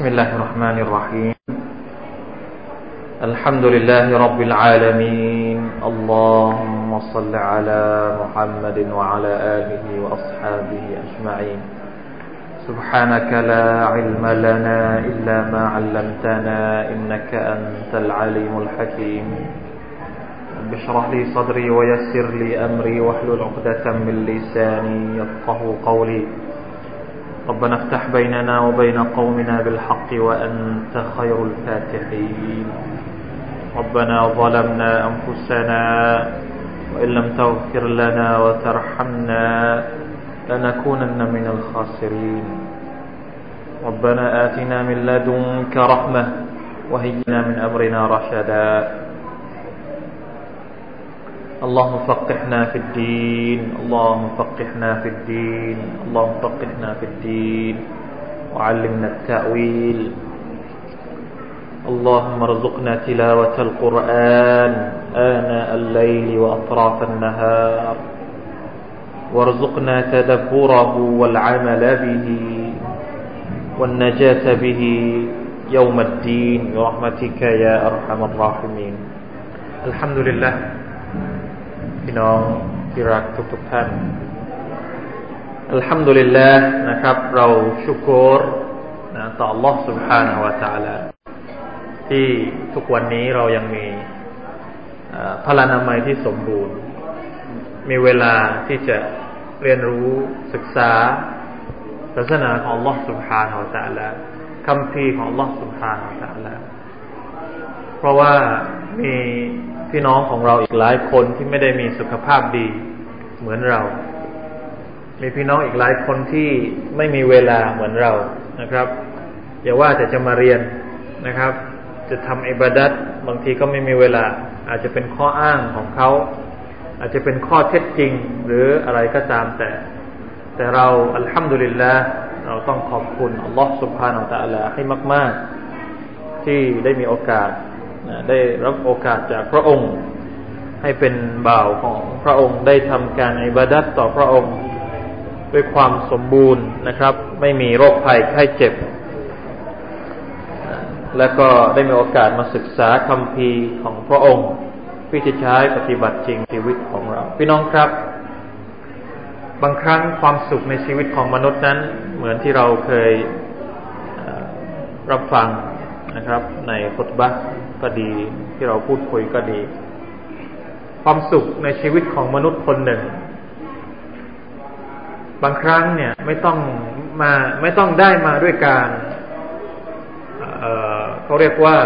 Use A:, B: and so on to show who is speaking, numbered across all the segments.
A: بسم الله الرحمن الرحيم. الحمد لله رب العالمين. اللهم صل على محمد وعلى آله وأصحابه أجمعين. سبحانك لا علم لنا إلا ما علمتنا إنك أنت العليم الحكيم. رب اشرح لي صدري ويسر لي أمري واحلل عقدة من لساني يفقه قولي. ربنا افتح بيننا وبين قومنا بالحق وأنت خير الفاتحين. ربنا ظلمنا أنفسنا وإن لم تغفر لنا وترحمنا لنكونن من الخاسرين. ربنا آتنا من لدنك رحمة وهينا من أمرنا رشدا. اللهم فقهنا في الدين اللهم فقهنا في الدين اللهم فقهنا في الدين. وعلمنا التأويل. اللهم ارزقنا تلاوة القرآن آناء الليل وأطراف النهار. وارزقنا تدبره والعمل به والنجاة به يوم الدين. برحمتك يا أرحم الراحمين. الحمد لله. พี่น้องที่รักทุกๆทท่านอัลฮัมดุลิลลาห์นะครับ เราชุกรนะต่อ Allah سبحانه และ تعالى ที่ทุกวันนี้เรายังมีพลานามัยที่สมบูรณ์ มีเวลาที่จะเรียนรู้ศึกษาศาสนาของ Allah سبحانه และ تعالى คำพีของ Allah سبحانه และ تعالى เพราะว่ามี พี่น้องของเราอีกหลายคนที่ไม่ได้มีสุขภาพดีเหมือนเรา มีพี่น้องอีกหลายคนที่ไม่มีเวลาเหมือนเรานะครับ อย่าว่าแต่จะมาเรียนนะครับ จะทำอิบาดัตบางทีก็ไม่มีเวลา อาจจะเป็นข้ออ้างของเขา อาจจะเป็นข้อเท็จจริงหรืออะไรก็ตามแต่ แต่เราอัลฮัมดุลิลละเราต้องขอบคุณอัลลอฮฺสุบฮานาอัลตะลาให้มาก ๆ ที่ได้มีโอกาส ได้รับโอกาสจากพระองค์ ให้เป็นบ่าวของพระองค์ได้ทำการอิบาดัตต่อพระองค์ ด้วยความสมบูรณ์นะครับ ไม่มีโรคภัยไข้เจ็บ แล้วก็ได้มีโอกาสมาศึกษาคำพีของพระองค์พิจิใช้ปฏิบัติจริงชีวิตของเรา พี่น้องครับ บางครั้งความสุขในชีวิตของมนุษย์นั้น เหมือนที่เราเคยรับฟัง นะครับ ในพุทบะก็ดีที่เราพูดคุยก็ดี ความสุขในชีวิตของมนุษย์คนหนึ่ง บางครั้งเนี่ยไม่ต้องมาไม่ต้องได้มาด้วยการเเขาเรียกว่า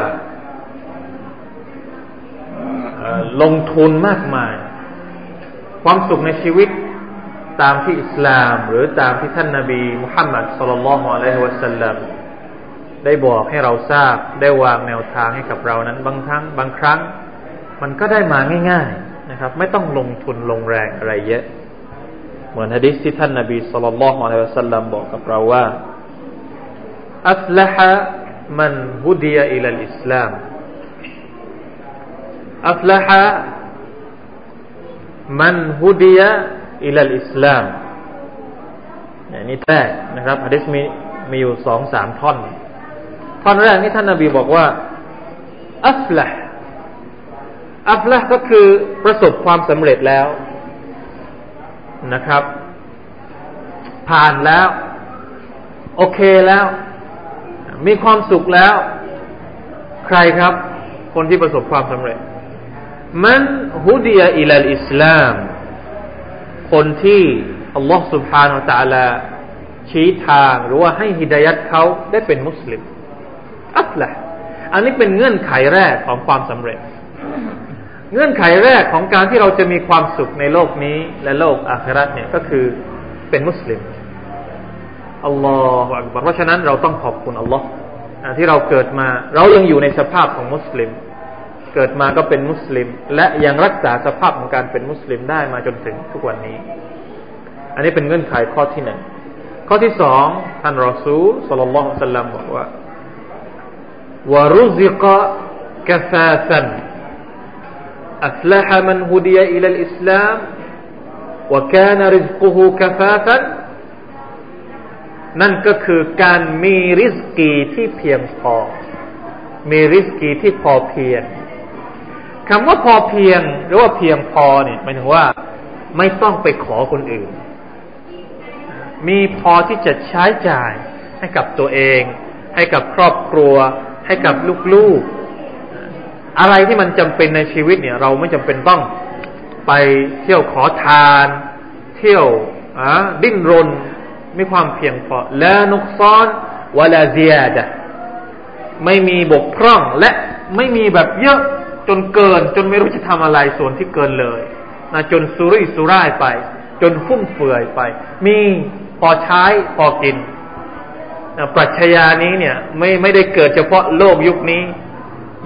A: ลงทุนมากมาย ความสุขในชีวิตตามที่อิสลาม หรือตามที่ท่านนาบีมุฮัมมัดสุลลัลลอฮุอะลัยฮิวะสัลลัม ได้บอกให้เราทราบ ได้วางแนวทางให้กับเรานั้น บางครั้ง บางครั้ง มันก็ได้มาง่าย ๆนะครับ ไม่ต้องลงทุนลงแรงอะไรเยอะ เหมือนฮะดิษที่ท่านนาบีสุลต่านละฮ์อะลัยฮิสัลลัมบอกกับเราว่าอัฟลฮะมันฮุดียอิลลอิสลามอัฟลฮะมันฮุดียอิลลอิสลามนี่แท้นะครับฮะดิษมีมีอยู่สองสามท่อน ตอนแรกนี่ท่านนาบีบอกว่า อัฟละอัฟละก็คือประสบความสำเร็จแล้วนะครับ ผ่านแล้ว โอเคแล้ว มีความสุขแล้ว ใครครับ คนที่ประสบความสำเร็จ มันฮุดียอิลาอิสลาม คนที่อัลลอฮฺสุบฮานาอัลตะลาชี้ทางหรือว่าให้ฮิดายัดเขาได้เป็นมุสลิม อัฟละอันนี้เป็นเงื่อนไขแรกของความสำเร็จ เงื่อนไขแรกของการที่เราจะมีความสุขในโลกนี้และโลกอาคราตเนี่ยก็คือเป็นมุสลิมอัลลอฮฺอักบารเพราะฉะนั้นเราต้องขอบคุณอัลลอฮ์ที่เราเกิดมา เรายังอยู่ในสภาพของมุสลิม เกิดมาก็เป็นมุสลิม และยังรักษาสภาพของการเป็นมุสลิมได้มาจนถึงทุกวันนี้ อันนี้เป็นเงื่อนไขข้อที่หนึ่งข้อที่สองท่านรอซูลสลลัลลอฮุซัลลัมบอกว่า ورزق كفافا أفلح من هدي إلى الإسلام وكان رزقه كفافا นั่นก็คือการมีริสกีที่เพียงพอ มีริสกีที่พอเพียงคำว่าพอเพียงหรือว่าเพียงพอเนี่ยหมายถึงว่าไม่ต้องไปขอคนอื่น มีพอที่จะใช้จ่ายให้กับตัวเอง ให้กับครอบครัว ให้กับลูกๆ อะไรที่มันจำเป็นในชีวิตเนี่ย เราไม่จำเป็นต้องไปเที่ยวขอทาน เที่ยวดิ้นรนมีความเพียงพอและนุกซ้อนวลาเซียดะไม่มีบกพร่องและไม่มีแบบเยอะจนเกิน จนไม่รู้จะทำอะไรส่วนที่เกินเลยนะจนสุรุ่ยสุร่ายไป จนฟุ่มเฟือยไป มีพอใช้พอกิน ปรัชญานี้เนี่ยไม่ไม่ได้เกิดเฉพาะโลกยุคนี้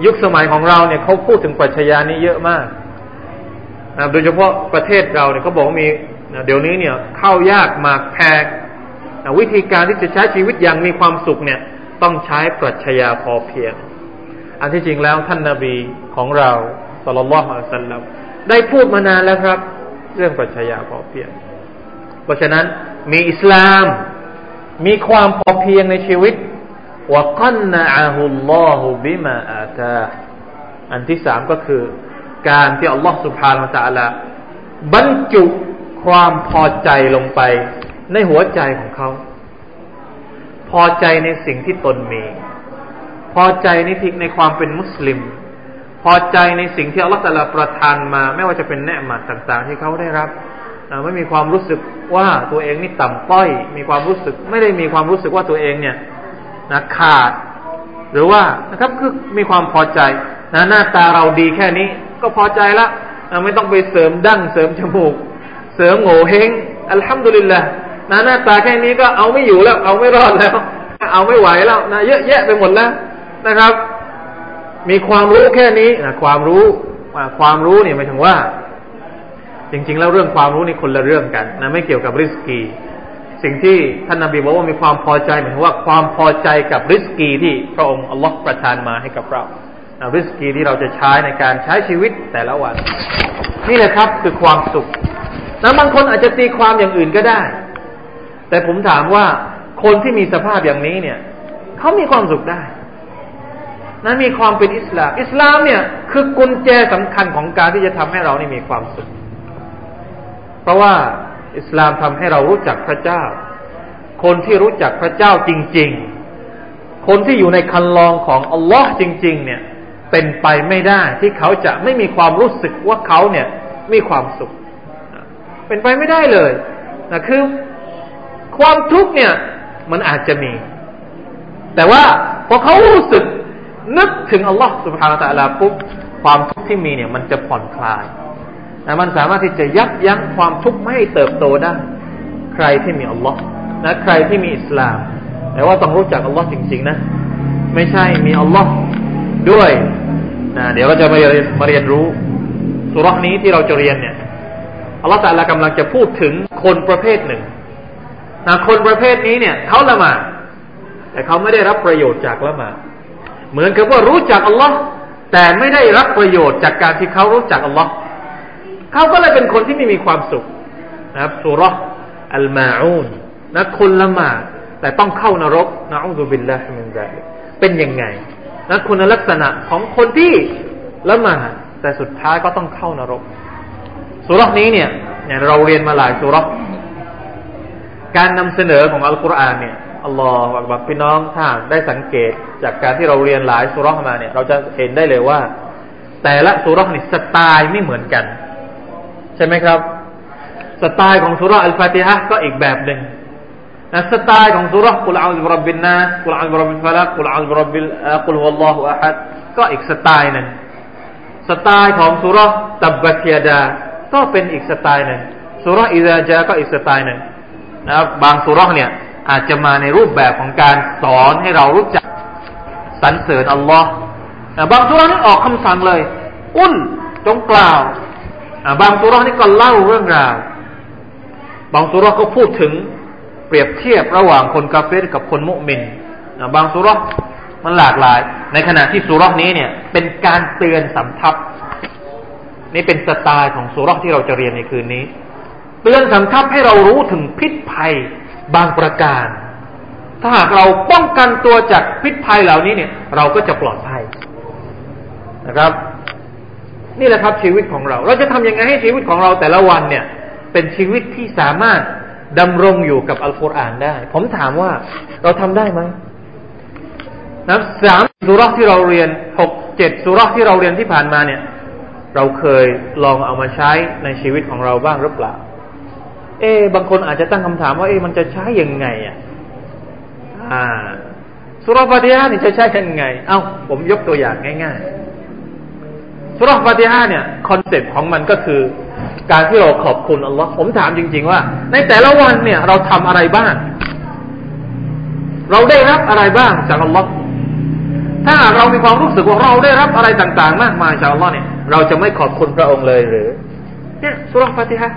A: ยุคสมัยของเราเนี่ยเขาพูดถึงปรัชญานี้เยอะมากนะโดยเฉพาะประเทศเราเนี่ยเขาบอกว่ามีนะเดี๋ยวนี้เนี่ยเข้ายากหมากแพงนะวิธีการที่จะใช้ชีวิตอย่างมีความสุขเนี่ยต้องใช้ปรัชญาพอเพียง อันที่จริงแล้วท่านนาบีของเราสุลต่านละฮ์อัลสัลลัมได้พูดมานานแล้วครับ เรื่องปรัชญาพอเพียง เพราะฉะนั้นมีอิสลาม มีความพอเพียงในชีวิตวกันนะอาฮุลลอฮุบิมาอาตาอันที่สามก็คือ การที่อัลลอฮฺสุบฮานาตะละบรรจุความพอใจลงไป ในหัวใจของเขา พอใจในสิ่งที่ตนมี พอใจในทิกในความเป็นมุสลิม พอใจในสิ่งที่อัลลอฮฺตะลาประทานมา ไม่ว่าจะเป็นแนะมาต่าง ๆ ที่เขาได้รับ ไม่มีความรู้สึกว่าตัวเองนี่ต่ำต้อย มีความรู้สึก ไม่ได้มีความรู้สึกว่าตัวเองเนี่ยนะขาด หรือว่านะครับคือมีความพอใจนะหน้าตาเราดีแค่นี้ ก็พอใจละไม่ต้องไปเสริมดั้งเสริมจมูก เสริมโง่เฮงอัลฮัมดุลิลละนะหน้าตาแค่นี้ก็เอาไม่อยู่แล้ว เอาไม่รอดแล้ว เอาไม่ไหวแล้วนะเยอะแยะไปหมดแล้วนะครับ มีความรู้แค่นี้นะความรู้ความรู้เนี่ยหมายถึงว่า จริง ๆ แล้วเรื่องความรู้นี่คนละเรื่องกันนะไม่เกี่ยวกับริสกี สิ่งที่ท่านนาบีบอกว่ามีความพอใจหมายถึงว่าความพอใจกับริสกีที่พระองค์อัลลอฮฺประทานมาให้กับเราริสกีที่เราจะใช้ในการใช้ชีวิตแต่ละวัน นี่แหละครับคือความสุขนะบางคนอาจจะตีความอย่างอื่นก็ได้ แต่ผมถามว่าคนที่มีสภาพอย่างนี้เนี่ยเขามีความสุขได้นั้นมีความเป็นอิสลาม อิสลามเนี่ยคือกุญแจสำคัญของการที่จะทำให้เรานี่มีความสุข เพราะว่าอิสลามทำให้เรารู้จักพระเจ้า คนที่รู้จักพระเจ้าจริง ๆ คนที่อยู่ในคันลองของอัลลอฮ์จริง ๆ เนี่ยเป็นไปไม่ได้ที่เขาจะไม่มีความรู้สึกว่าเขาเนี่ยมีความสุข เป็นไปไม่ได้เลยนะคือความทุกข์เนี่ยมันอาจจะมี แต่ว่าพอเขารู้สึกนึกถึงอัลลอฮ์สุบฮานาตะลาปุ๊บความทุกข์ที่มีเนี่ยมันจะผ่อนคลาย นะมันสามารถที่จะยับยั้งความทุกข์ไม่ให้เติบโตได้ ใครที่มีอัลลอฮ์นะใครที่มีอิสลาม แต่ว่าต้องรู้จักอัลลอฮ์จริง ๆ นะ ไม่ใช่มีอัลลอฮ์ด้วยนะเดี๋ยวเราจะมาเรียนมาเรียนรู้สุรานี้ที่เราจะเรียนเนี่ยอัลลอฮ์ต่ละกำลังจะพูดถึงคนประเภทหนึ่งนะคนประเภทนี้เนี่ยเขาละหมาดแต่เขาไม่ได้รับประโยชน์จากละหมาดเหมือนกับว่ารู้จักอัลลอฮ์แต่ไม่ได้รับประโยชน์จากการที่เขารู้จักอัลลอฮ์ เขาก็เลยเป็นคนที่ไม่มีความสุขนะครับสุรอัลมาอูนนะคนละหมาดแต่ต้องเข้านรกนะอูซุบิลลาฮิมินซาลิเป็นยังไงนะคุณลักษณะของคนที่ละหมาดแต่สุดท้ายก็ต้องเข้านรกสุรนี้เนี่ยเราเรียนมาหลายสุรการนำเสนอของอัลกุรอานเนี่ยอัลลอฮฺบักพี่น้องถ้าได้สังเกตจากการที่เราเรียนหลายสุรษมาเนี่ย เราจะเห็นได้เลยว่า แต่ละสุรษนี่สไตล์ไม่เหมือนกัน ใช่ไหมครับ สไตล์ของสุรษอัลฟาติฮะก็อีกแบบหนึ่งนะสไตล์ของสุรษกุลอัลบรับบินนากุลอัลบรับบินฟาลักกุลอัลบรับบิลกุลฮุลลอฮุอะฮัดก็อีกสไตล์หนึ่งสไตล์ของสุรษตับบัตยาดา ก็เป็นอีกสไตล์หนึ่งสุรษอิซาจาก็อีกสไตล์หนึ่งนะครับบางสุรษเนี่ยอาจจะมาในรูปแบบของการสอนให้เรารู้จักสรรเสริญอัลลอฮ์บางสุรษนี่ออกคำสั่งเลย อุ้นจงกล่าว บางสุรษนี่ก็เล่าเรื่องราว บางสุรษก็พูดถึงเปรียบเทียบระหว่างคนกาเฟรกับคนมุมินบางสุรษมันหลากหลาย ในขณะที่สุรษนี้เนี่ย เป็นการเตือนสำทับ นี่เป็นสไตล์ของสุรษที่เราจะเรียนในคืนนี้ เตือนสำทับให้เรารู้ถึงพิษภัยบางประการ ถ้าหากเราป้องกันตัวจากพิษภัยเหล่านี้เนี่ย เราก็จะปลอดภัยนะครับ นี่แหละครับชีวิตของเรา เราจะทำยังไงให้ชีวิตของเราแต่ละวันเนี่ย เป็นชีวิตที่สามารถดำรงอยู่กับอัลกุรอานได้ ผมถามว่าเราทำได้ไหมนะสามสุรที่เราเรียนหกเจ็ดสุรที่เราเรียนที่ผ่านมาเนี่ย เราเคยลองเอามาใช้ในชีวิตของเราบ้างหรือเปล่า เอ๊บางคนอาจจะตั้งคำถามว่าเอ๊มันจะใช้ยังไงอะอ่าสุรฟาติฮานี่จะใช้ยังไง เอา้าผมยกตัวอย่างง่าย ๆ สุรฟาติฮาเนี่ย concept ของมันก็คือการที่เราขอบคุณอัลลอฮ์ผมถามจริง ๆ ว่า ในแต่ละวันเนี่ยเราทำอะไรบ้าง เราได้รับอะไรบ้างจากอัลลอฮ์ถ้าเรามีความรู้สึกว่าเราได้รับอะไรต่าง ๆ มากมายจากอัลลอฮ์เนี่ยเราจะไม่ขอบคุณพระองค์เลยหรือเนี่ยสุรฟาติฮะ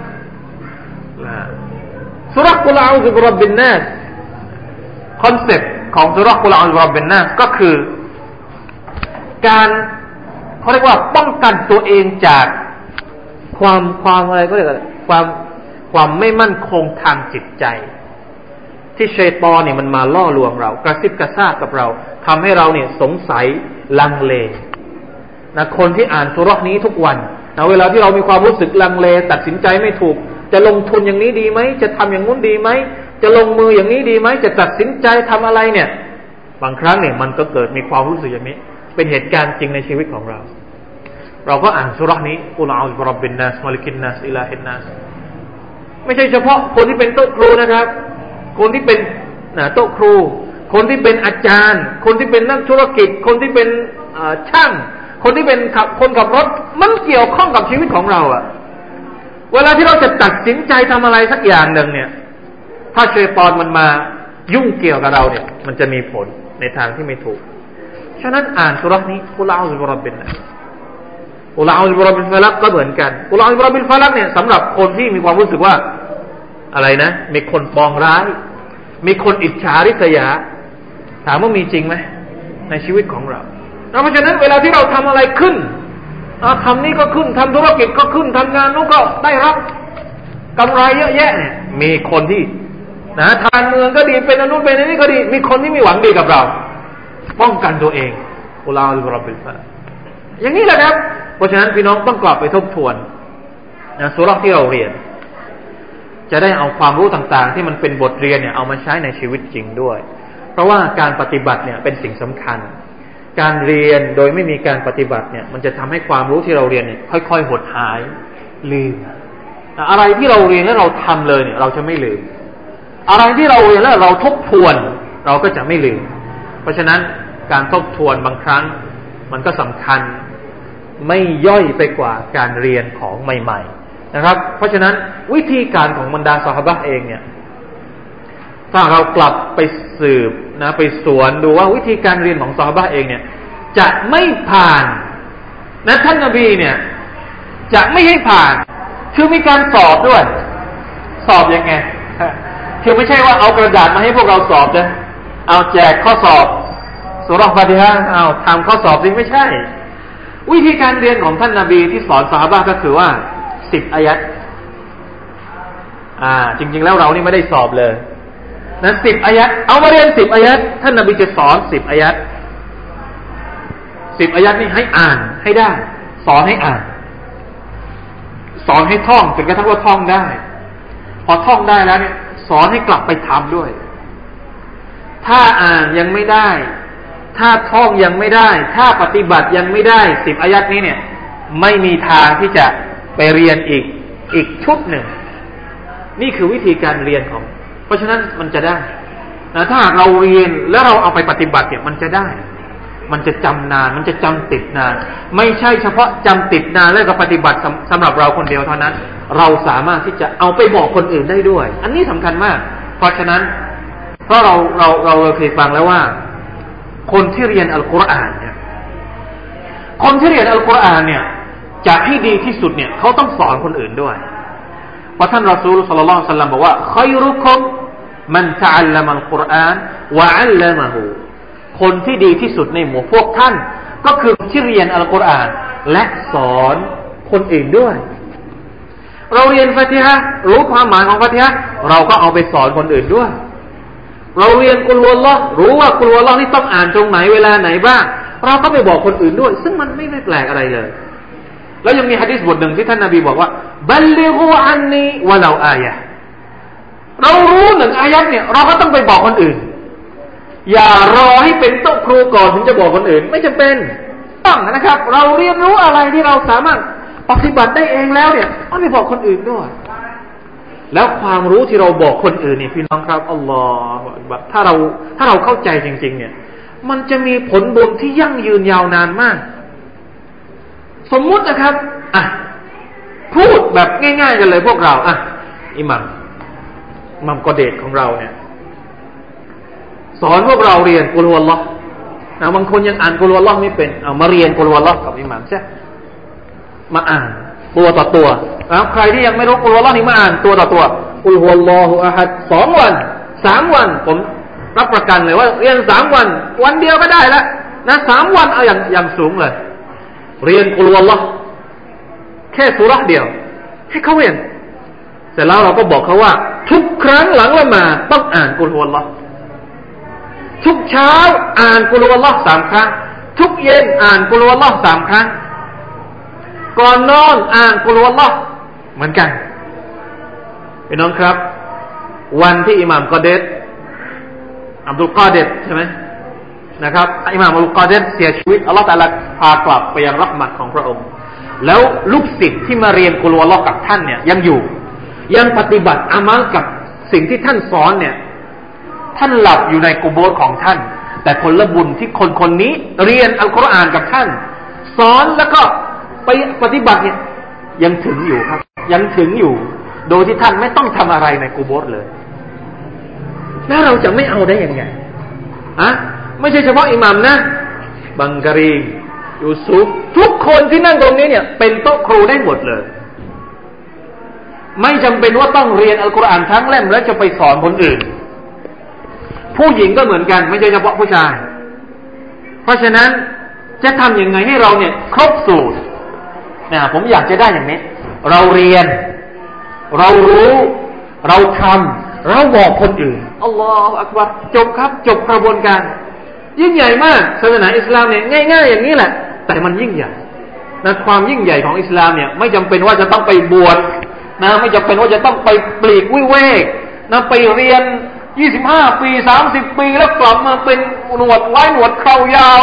A: สุร قل أعوذ برب الناس concept ของสุร قل أعوذ برب الناس ก็คือ การ เขาเรียกว่าป้องกันตัวเองจากความความอะไรก็เรียกความความไม่มั่นคงทางจิตใจ ที่เชตอนเนี่ยมันมาล่อลวงเรา กระซิบกระซาบกับเราทำให้เราเนี่ยสงสัยลังเลนะคนที่อ่านสุรนี้ทุกวันนะเวลาที่เรามีความรู้สึกลังเล ตัดสินใจไม่ถูก จะลงทุนอย่างนี้ดีไหมจะทำอย่างงู้นดีไหมจะลงมืออย่างนี้ดีไหมจะตัดสินใจทำอะไรเนี่ย บางครั้งเนี่ยมันก็เกิดมีความรู้สึกอย่างนี้ เป็นเหตุการณ์จริงในชีวิตของเรา เราก็อ่านสุรนี้อุลาอุบรับบินนัสมาลิกินนัสอิลาฮินนัสไม่ใช่เฉพาะคนที่เป็นโต๊ะครูนะครับ คนที่เป็นนะโต๊ะครู คนที่เป็นอาจารย์ คนที่เป็นนักธุรกิจ คนที่เป็นช่าง คนที่เป็นขับคนขับรถ มันเกี่ยวข้องกับชีวิตของเราอะเวลาที่เราจะตัดสินใจทำอะไรสักอย่างหนึ่งเนี่ย ถ้าเชยตอนมันมายุ่งเกี่ยวกับเราเนี่ย มันจะมีผลในทางที่ไม่ถูก ฉะนั้นอ่านสุรนี้กุลาอุลบรบินนะกุลาอุลบรบินฟลักก็เหมือนกันกุลาอุลบรบินฟลักเนี่ยสำหรับคนที่มีความรู้สึกว่าอะไรนะ มีคนปองร้าย มีคนอิจฉาริษยา ถามว่ามีจริงไหมในชีวิตของเราเพราะฉะนั้นเวลาที่เราทำอะไรขึ้นทำนี้ก็ขึ้นทำธุรกิจก็ขึ้นทำงานนู้นก็ได้ครับกำไรเยอะแยะเนี่ย มีคนที่นะทานเมืองก็ดีเป็นอนุเป็นนี้ก็ดี มีคนที่มีหวังดีกับเรา ป้องกันตัวเองอุลาอุลาบิลฟาอย่างนี้แหละครับ เพราะฉะนั้นพี่น้องต้องกลับไปทบทวนนะสุรที่เราเรียน จะได้เอาความรู้ต่างๆ ที่มันเป็นบทเรียนเนี่ยเอามาใช้ในชีวิตจริงด้วย เพราะว่าการปฏิบัติเนี่ยเป็นสิ่งสำคัญ การเรียนโดยไม่มีการปฏิบัติเนี่ย มันจะทำให้ความรู้ที่เราเรียนเนี่ยค่อยๆหดหายลืมอะไรที่เราเรียนแล้วเราทำเลยเนี่ย เราจะไม่ลืม อะไรที่เราเรียนแล้วเราทบทวน เราก็จะไม่ลืม เพราะฉะนั้นการทบทวนบางครั้งมันก็สำคัญไม่ย่อยไปกว่าการเรียนของใหม่ ๆ นะครับ เพราะฉะนั้นวิธีการของบรรดาสหบะเองเนี่ยถ้าเรากลับไปสืบนะไปสวนดูว่าวิธีการเรียนของสหบะเองเนี่ย จะไม่ผ่านนะท่านนบีเนี่ย จะไม่ให้ผ่าน คือมีการสอบด้วย สอบยังไง คือไม่ใช่ว่าเอากระดาษมาให้พวกเราสอบนะ เอาแจกข้อสอบสุรฟาติฮะเอาทำข้อสอบจริงไม่ใช่ วิธีการเรียนของท่านนาบีที่สอนสาบะก็คือว่าสิบอายัดอ่า จริง ๆ แล้วเรานี่ไม่ได้สอบเลยนะสิบอายัดเอามาเรียนสิบอายัดท่านนบีจะสอนสิบอายัดสิบอายัดนี่ให้อ่านให้ได้ สอนให้อ่าน สอนให้ท่องจนกระทั่งว่าท่องได้ พอท่องได้แล้วเนี่ย สอนให้กลับไปทำด้วย ถ้าอ่านยังไม่ได้ ถ้าท่องยังไม่ได้ ถ้าปฏิบัติยังไม่ได้สิบอายัดนี้เนี่ย ไม่มีทางที่จะไปเรียนอีกอีกชุดหนึ่ง นี่คือวิธีการเรียนของ เพราะฉะนั้นมันจะได้นะถ้าเราเรียนแล้วเราเอาไปปฏิบัติเนี่ยมันจะได้ มันจะจำนาน มันจะจำติดนาน ไม่ใช่เฉพาะจำติดนานแล้วก็ปฏิบัติสำสำหรับเราคนเดียวเท่านั้น เราสามารถที่จะเอาไปบอกคนอื่นได้ด้วย อันนี้สำคัญมาก เพราะฉะนั้น ราะเราเราเราเคยฟังแล้วว่า คนที่เรียนอัลกุรอานเนี่ยคนที่เรียนอัลกุรอานเนี่ยจะให้ดีที่สุดเนี่ยเขาต้องสอนคนอื่นด้วย เพราะท่านรอซูลสัลลัลลอฮุซัลลัมบอกว่าใครรุคมมันจะอัลลมัลกุรอานวะอัลลมะฮูคนที่ดีที่สุดในหมู่พวกท่าน ก็คือที่เรียนอัลกุรอาน และสอนคนอื่นด้วย เราเรียนฟาติฮะรู้ความหมายของฟาติฮะเราก็เอาไปสอนคนอื่นด้วย เราเรียนกุลวลละรู้ว่ากุลวลละนี่ต้องอ่านตรงไหนเวลาไหนบ้าง เราก็ไปบอกคนอื่นด้วย ซึ่งมันไม่ได้แปลกอะไรเลย แล้วยังมีฮะดิษบทหนึ่งที่ท่านนาบีบอกว่าบัลลิกูอันนี้วะเราอายะเรารู้หนึ่งอายัดเนี่ย เราก็ต้องไปบอกคนอื่น อย่ารอให้เป็นโต๊ะครูก่อนถึงจะบอกคนอื่น ไม่จำเป็นต้องนะครับ เราเรียนรู้อะไรที่เราสามารถปฏิบัติได้เองแล้วเนี่ยต้องไปบอกคนอื่นด้วย แล้วความรู้ที่เราบอกคนอื่นนี่พี่น้องครับอัลลอฮฺถ้าเราถ้าเราเข้าใจจริง ๆ เนี่ย มันจะมีผลบุญที่ยั่งยืนยาวนานมาก สมมุตินะครับอะพูดแบบง่ายๆกันเลยพวกเราอะอิหมัมมัมกอเดตของเราเนี่ย สอนพวกเราเรียนกุลวลล็อนะบางคนยังอ่านกุลวลล็อไม่เป็นเอามาเรียนกุลวลล็อกกับอิหมัมใช่มาอ่าน ตัวต่อตัวนะใครที่ยังไม่รู้กุลวะลอนี่มาอ่านตัวต่อตัวกุลฮุลลอฮุอะฮัดสองวันสามวัน ผมรับประกันเลยว่าเรียนสามวัน วันเดียวก็ได้แล้วนะสามวันเอาอย่างอย่างสูงเลย เรียนกุลวะลอแค่สุรษเดียว ให้เขาเรียนเสร็จแล้วเราก็บอกเขาว่า ทุกครั้งหลังละมาต้องอ่านกุลฮุลลอทุกเช้าอ่านกุลวะลอสามครั้ง ทุกเย็นอ่านกุลวะลอสามครั้ง ก่อนนอนอ่านกุลวัลลอฮ์เหมือนกันพี่น้องครับ วันที่อิหม่ามกอเดตอับดุลกอเดตใช่ไหมนะครับอิหม่ามอับดุลกอเดตเสียชีวิตอัลลอฮฺตะลาพากลับไปยังรักมัดของพระองค์ แล้วลูกศิษย์ที่มาเรียนกุลวัลลอฮ์กับท่านเนี่ยยังอยู่ ยังปฏิบัติอามัลกับสิ่งที่ท่านสอนเนี่ย ท่านหลับอยู่ในกุโบสของท่าน แต่ผลบุญที่คนคนนี้เรียนอัลกุรอานกับท่าน สอนแล้วก็ ไปปฏิบัติเนี่ยยังถึงอยู่ครับ ยังถึงอยู่ โดยที่ท่านไม่ต้องทำอะไรในกูโบสเลย แล้วเราจะไม่เอาได้ยังไงอะไม่ใช่เฉพาะอิหมัมนะ บังการียูซุฟทุกคนที่นั่งตรงนี้เนี่ย เป็นโต๊ะครูได้หมดเลย ไม่จำเป็นว่าต้องเรียนอัลกุรอานทั้งเล่มแล้วจะไปสอนคนอื่น ผู้หญิงก็เหมือนกัน ไม่ใช่เฉพาะผู้ชาย เพราะฉะนั้นจะทำยังไงให้เราเนี่ย ครบสูตร นะผมอยากจะได้อย่างนี้ เราเรียน เรารู้ เราทำเราบอกคนอื่นอัลลอฮฺอักบารจบครับ จบกระบวนการ ยิ่งใหญ่มากศาสนาอิสลามเนี่ยง่าย ๆ อย่างนี้แหละ แต่มันยิ่งใหญ่นะความยิ่งใหญ่ของอิสลามเนี่ย ไม่จำเป็นว่าจะต้องไปบวชนะ ไม่จำเป็นว่าจะต้องไปปลีกวิเวกนะไปเรียนยี่สิบห้าปีสามสิบปีแล้วกลับมาเป็นหนวดไว้หนวดเครายาว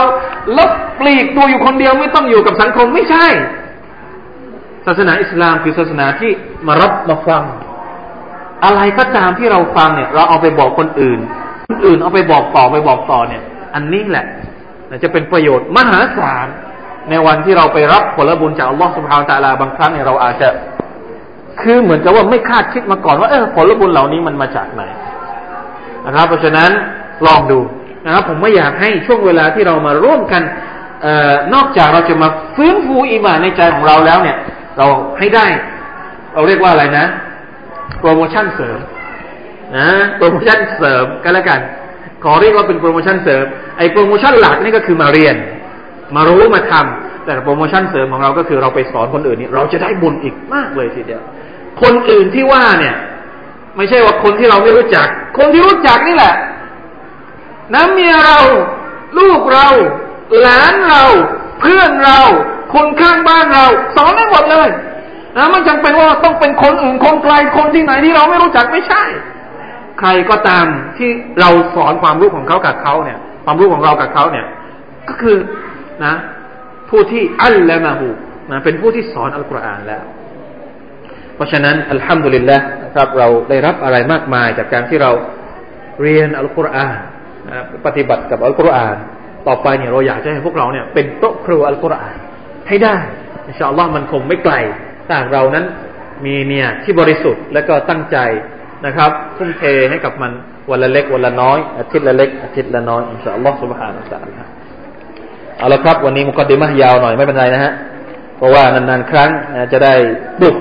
A: แล้วปลีกตัวอยู่คนเดียวไม่ต้องอยู่กับสังคมไม่ใช่าสนาอิสลามคือศาสนาที่มารับมาฟัง อะไรก็ตามที่เราฟังเนี่ย เราเอาไปบอกคนอื่น คนอื่นเอาไปบอกต่อไปบอกต่อเนี่ย อันนี้แหละจะเป็นประโยชน์มหาศาลในวันที่เราไปรับผลบุญจากอัลลอฮฺสุบฮาวตะลาบางครั้งเนี่ยเราอาจจะ คือเหมือนกับว่าไม่คาดคิดมาก่อนว่าเออผลบุญเหล่านี้มันมาจากไหนนะครับ เพราะฉะนั้นลองดูนะครับ ผมไม่อยากให้ช่วงเวลาที่เรามาร่วมกันออนอกจากเราจะมาฟื้นฟูอิมานในใจของเราแล้วเนี่ย เราให้ได้ เราเรียกว่าอะไรนะ โปรโมชั่นเสริมนะโปรโมชั่นเสริมก็แล้วกัน ขอเรียกว่าเป็นโปรโมชั่นเสริมไอ้โปรโมชั่นหลักนี่ก็คือมาเรียน มารู้มาทำแต่โปรโมชั่นเสริมของเราก็คือเราไปสอนคนอื่นนี่เราจะได้บุญอีกมากเลยทีเดียว คนอื่นที่ว่าเนี่ย ไม่ใช่ว่าคนที่เราไม่รู้จัก คนที่รู้จักนี่แหละน้ำเมียเรา ลูกเรา หลานเรา เพื่อนเรา คนข้างบ้านเรา สอนได้หมดเลยนะไม่จำเป็นว่าต้องเป็นคนอื่นคนไกลคนที่ไหนที่เราไม่รู้จักไม่ใช่ ใครก็ตามที่เราสอนความรู้ของเขากับเขาเนี่ย ความรู้ของเรากับเขาเนี่ย ก็คือนะ ผู้ที่อัลละมาหูนะเป็นผู้ที่สอนอัลกุรอานแล้ว เพราะฉะนั้นอัลฮัมดุลิลละนะครับ เราได้รับอะไรมากมายจากการที่เราเรียนอัลกุรอานปฏิบัติกับอัลกุรอาน ต่อไปเนี่ยเราอยากจะให้พวกเราเนี่ยเป็นโต๊ะครูอัลกุรอาน ให้ได้อิชาอัลลอฮ์มันคงไม่ไกลถ้าเรานั้นมีเนี่ยที่บริสุทธิ์และก็ตั้งใจนะครับทุ่มเทให้กับมันวันละเล็กวันละน้อยอาทิตย์ละเล็กอาทิตย์ละน้อยอินชาอัลลอฮ์สุบฮานะสัลลเอาละครับ วันนี้มุกดิมะยาวหน่อยไม่เป็นไรนะฮะเพราะว่านานๆครั้งจะได้ปลุก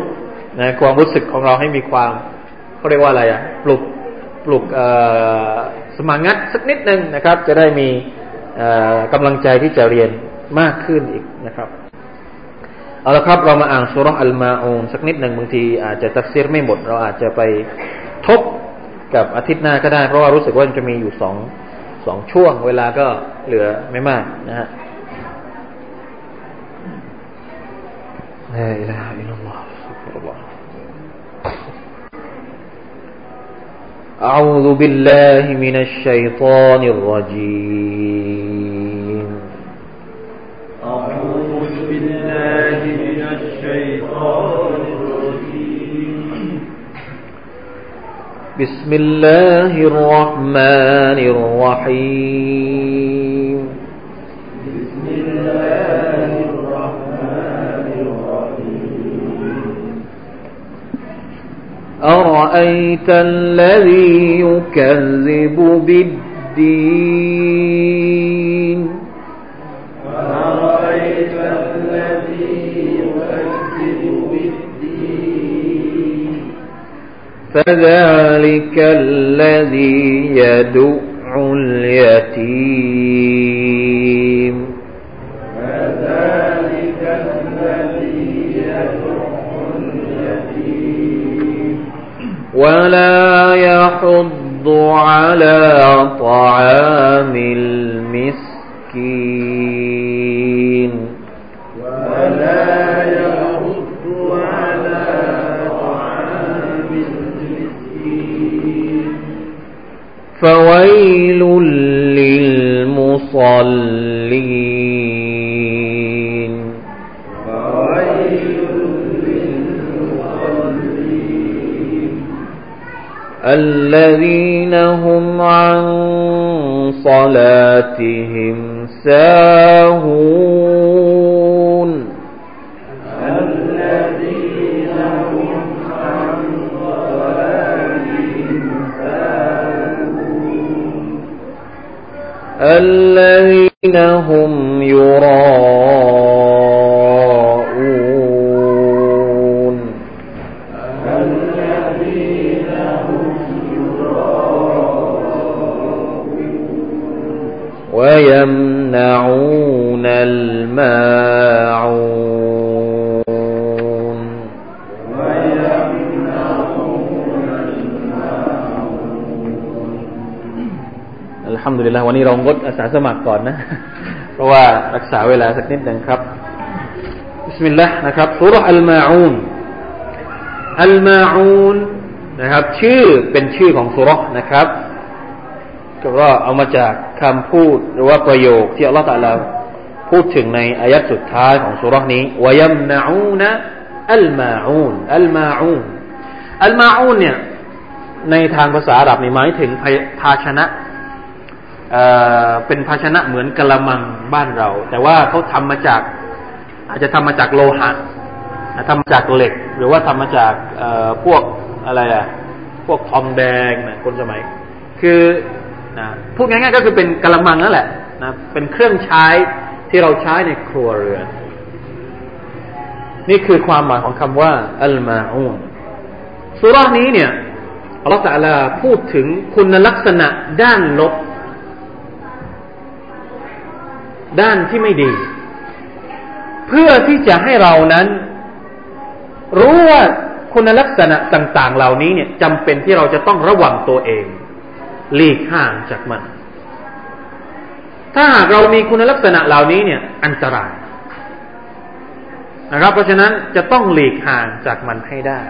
A: นะความรู้สึกของเราให้มีความเขาเรียกว่าอะไรอะปลุกปลุกสมางงัดสักนิดหนึ่งนะครับ จะได้มีกำลังใจที่จะเรียนมากขึ้นอีกนะครับ เอาละครับเรามาอ่านสุรษอัลมาอูนสักนิดหนึ่งบางทีอาจจะตักซีรไม่หมด เราอาจจะไปทบ กับอาทิตย์หน้าก็ได้ เพราะว่ารู้สึกว่าจะมีอยู่สองสองช่วง เวลาก็เหลือไม่มากนะฮะ لا إله إلا الله استغفر الله أعوذ بالله من الشيطان الرجيم بسم الله الرحمن الرحيم.
B: بسم الله الرحمن الرحيم
A: أرأيت الذي يكذب بالدين؟ فذلك الذي يدع اليتيم.
B: فذلك الذي يدعو اليتيم.
A: ولا يحض على طعام المسكين. فويل للمصلين. الذين هم عن صلاتهم ساهون.
B: الذين هم
A: يراءون.
B: الذين هم
A: ويمنعون الماعون ละวันนี้เรางดอาสาสมัครก่อนนะ เพราะว่ารักษาเวลาสักนิดหนึ่งครับبسم الله นะครับสุรอัลมาอูนอัลมาอูนนะครับ ชื่อเป็นชื่อของสุรนะครับ ก็เอามาจากคำพูดหรือว่าประโยคที่อัลลอฮฺ تعالى พูดถึงในอายะฮ์สุดท้ายของสุรนี้ويمنعون الماعونอัลมาอูนอัลมาอูนเนี่ยในทางภาษาอาหรับนี่หมายถึงภาชนะ เอ่อเป็นภาชนะเหมือนกะละมังบ้านเรา แต่ว่าเขาทำมาจาก อาจจะทำมาจากโลหะนะทำมาจากเหล็ก หรือว่าทำมาจากเอ่อพวกอะไรอะพวกทองแดงนะคนสมัย คือนะพูดง่ายๆก็คือเป็นกะละมังนั่นแหละนะเป็นเครื่องใช้ที่เราใช้ในครัวเรือนนี่คือความหมายของคำว่าอัลมาอูนสุรานี้เนี่ยอัลลอฮฺตะลาพูดถึงคุณลักษณะด้านลบ ด้านที่ไม่ดี เพื่อที่จะให้เรานั้น รู้ว่าคุณลักษณะต่าง ๆ เหล่านี้เนี่ยจำเป็นที่เราจะต้องระวังตัวเองหลีกห่างจากมัน ถ้าหากเรามีคุณลักษณะเหล่านี้เนี่ย อันตรายนะครับ เพราะฉะนั้นจะต้องหลีกห่างจากมันให้ได้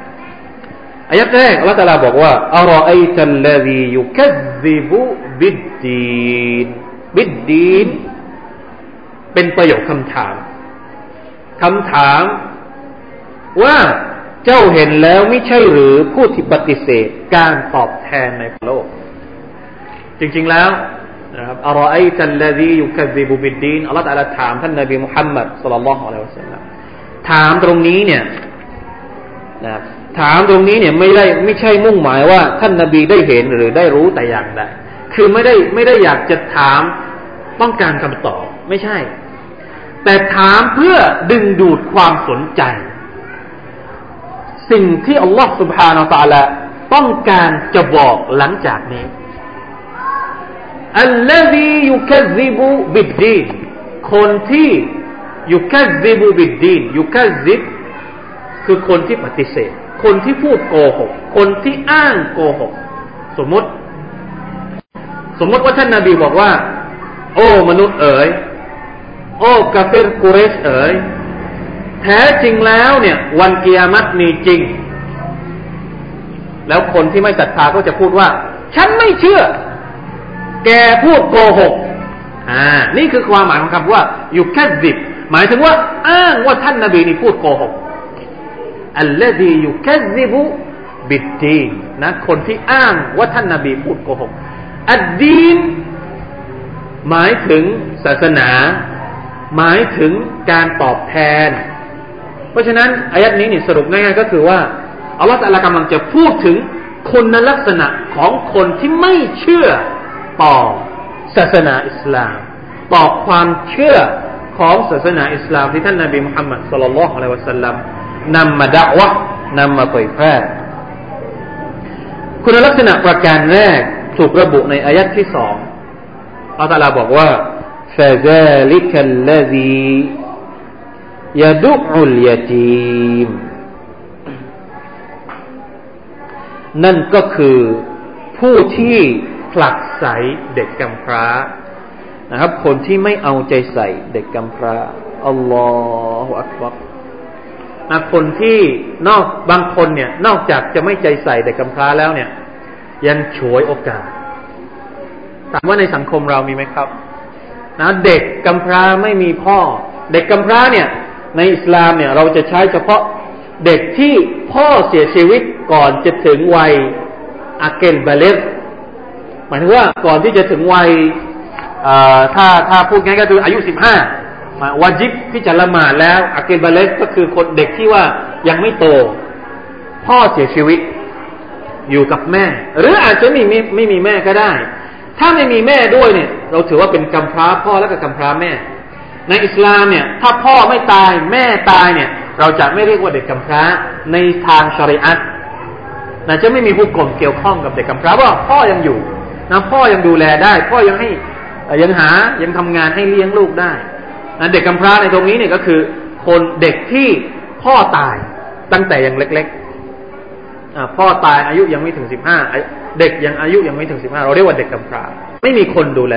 A: อายัดแรกอัลลอฮฺตลาบอกว่าอารอไอตัลลดียุคัซิบุบิดดีนบิดดีน เป็นประโยคคำถามคำถามว่าเจ้าเห็นแล้วไม่ใช่หรือผู้ที่ปฏิเสธการตอบแทนในโลก จริงๆแล้วนะครับอรอไอตัลลดียุคัซิบุบิดดีนอัลลอฮฺตะลาถามท่านนบีมุฮัมมัดสุลลัลลอฮุอะลัยฮิวะสัลลัมถามตรงนี้เนี่ยนะถามตรงนี้เนี่ยไม่ได้ไม่ใช่มุ่งหมายว่าท่านนบีได้เห็นหรือได้รู้แต่อย่างใดคือไม่ได้ไม่ได้อยากจะถามต้องการคำตอบ ไม่ใช่ แต่ถามเพื่อดึงดูดความสนใจ สิ่งที่อัลลอฮฺสุบฮานาตาละต้องการจะบอกหลังจากนี้อัลลอฮียุคซิบูบิดดีนคนที่ยุคซิบูบิดดีนยุคซิบคือคนที่ปฏิเสธ คนที่พูดโกหก คนที่อ้างโกหก สมมติ สมมติว่าท่านนาบีบอกว่า โอ้ มนุษย์เอ๋ย โอ้กาเฟรกุเรชเอ๋ยแท้จริงแล้วเนี่ย วันกิยามัตมีจริง แล้วคนที่ไม่ศรัทธาก็จะพูดว่า ฉันไม่เชื่อ แกพูดโกหก อ่า นี่คือความหมายของคำว่าอยู่แค่ดิบหมายถึงว่า อ้างว่าท่านนาบีนี่พูดโกหกอัลลอฮียุคัซิบุบิดดีนนะคนที่อ้างว่าท่านนาบีพูดโกหกอัดดีนหมายถึงศาสนา หมายถึงการตอบแทน เพราะฉะนั้นอายัดนี้เนี่ยสรุปง่ายๆก็คือว่าอัลลอฮฺตะลากำลังจะพูดถึงคุณลักษณะของคนที่ไม่เชื่อต่อศาสนาอิสลาม ต่อความเชื่อของศาสนาอิสลามที่ท่านนาบีมุฮัมมัดสุลลัลลอฮุอะลัยวะสัลลัมนำมาด่าวะนำมาเผยแพร่คุณลักษณะประการแรกถูกระบุในอายัดที่สองอัลลอฮฺบอกว่า فذلك الذي يدع اليتيم นั่นก็คือผู้ที่ผลักใสเด็กกำพร้านะครับ คนที่ไม่เอาใจใส่เด็กกำพร้าอัลลอฮฺอักบัรนะคนที่นอกบางคนเนี่ย นอกจากจะไม่ใจใส่เด็กกำพร้าแล้วเนี่ย ยังฉวยโอกาสถามว่าในสังคมเรามีไหมครับ นะเด็กกำพร้าไม่มีพ่อ เด็กกำพร้าเนี่ย ในอิสลามเนี่ยเราจะใช้เฉพาะเด็กที่พ่อเสียชีวิตก่อนจะถึงวัยอาเกลบาเลสหมายถึงว่าก่อนที่จะถึงวัยถ้าถ้าพูดง่ายก็คืออายุสิบห้าวาจิบที่จะละหมาดแล้วอาเกลบาเลสก็คือคนเด็กที่ว่ายังไม่โต พ่อเสียชีวิตอยู่กับแม่ หรืออาจจะไม่มีไม่มีแม่ก็ได้ ถ้าไม่มีแม่ด้วยเนี่ย เราถือว่าเป็นกำพร้าพ่อและก็กำพร้าแม่ ในอิสลามเนี่ย ถ้าพ่อไม่ตายแม่ตายเนี่ย เราจะไม่เรียกว่าเด็กกำพร้าในทางชริอัตนะจะไม่มีผู้กลมเกี่ยวข้องกับเด็กกำพร้าว่าพ่อยังอยู่นะพ่อยังดูแลได้ พ่อยังให้ยังหายังทำงานให้เลี้ยงลูกได้นะเด็กกำพร้าในตรงนี้เนี่ยก็คือ คนเด็กที่พ่อตายตั้งแต่ยังเล็กๆพ่อตายอายุยังไม่ถึงสิบห้า เด็กยังอายุยังไม่ถึงสิบห้าเราเรียกว่าเด็กกำพร้าไม่มีคนดูแล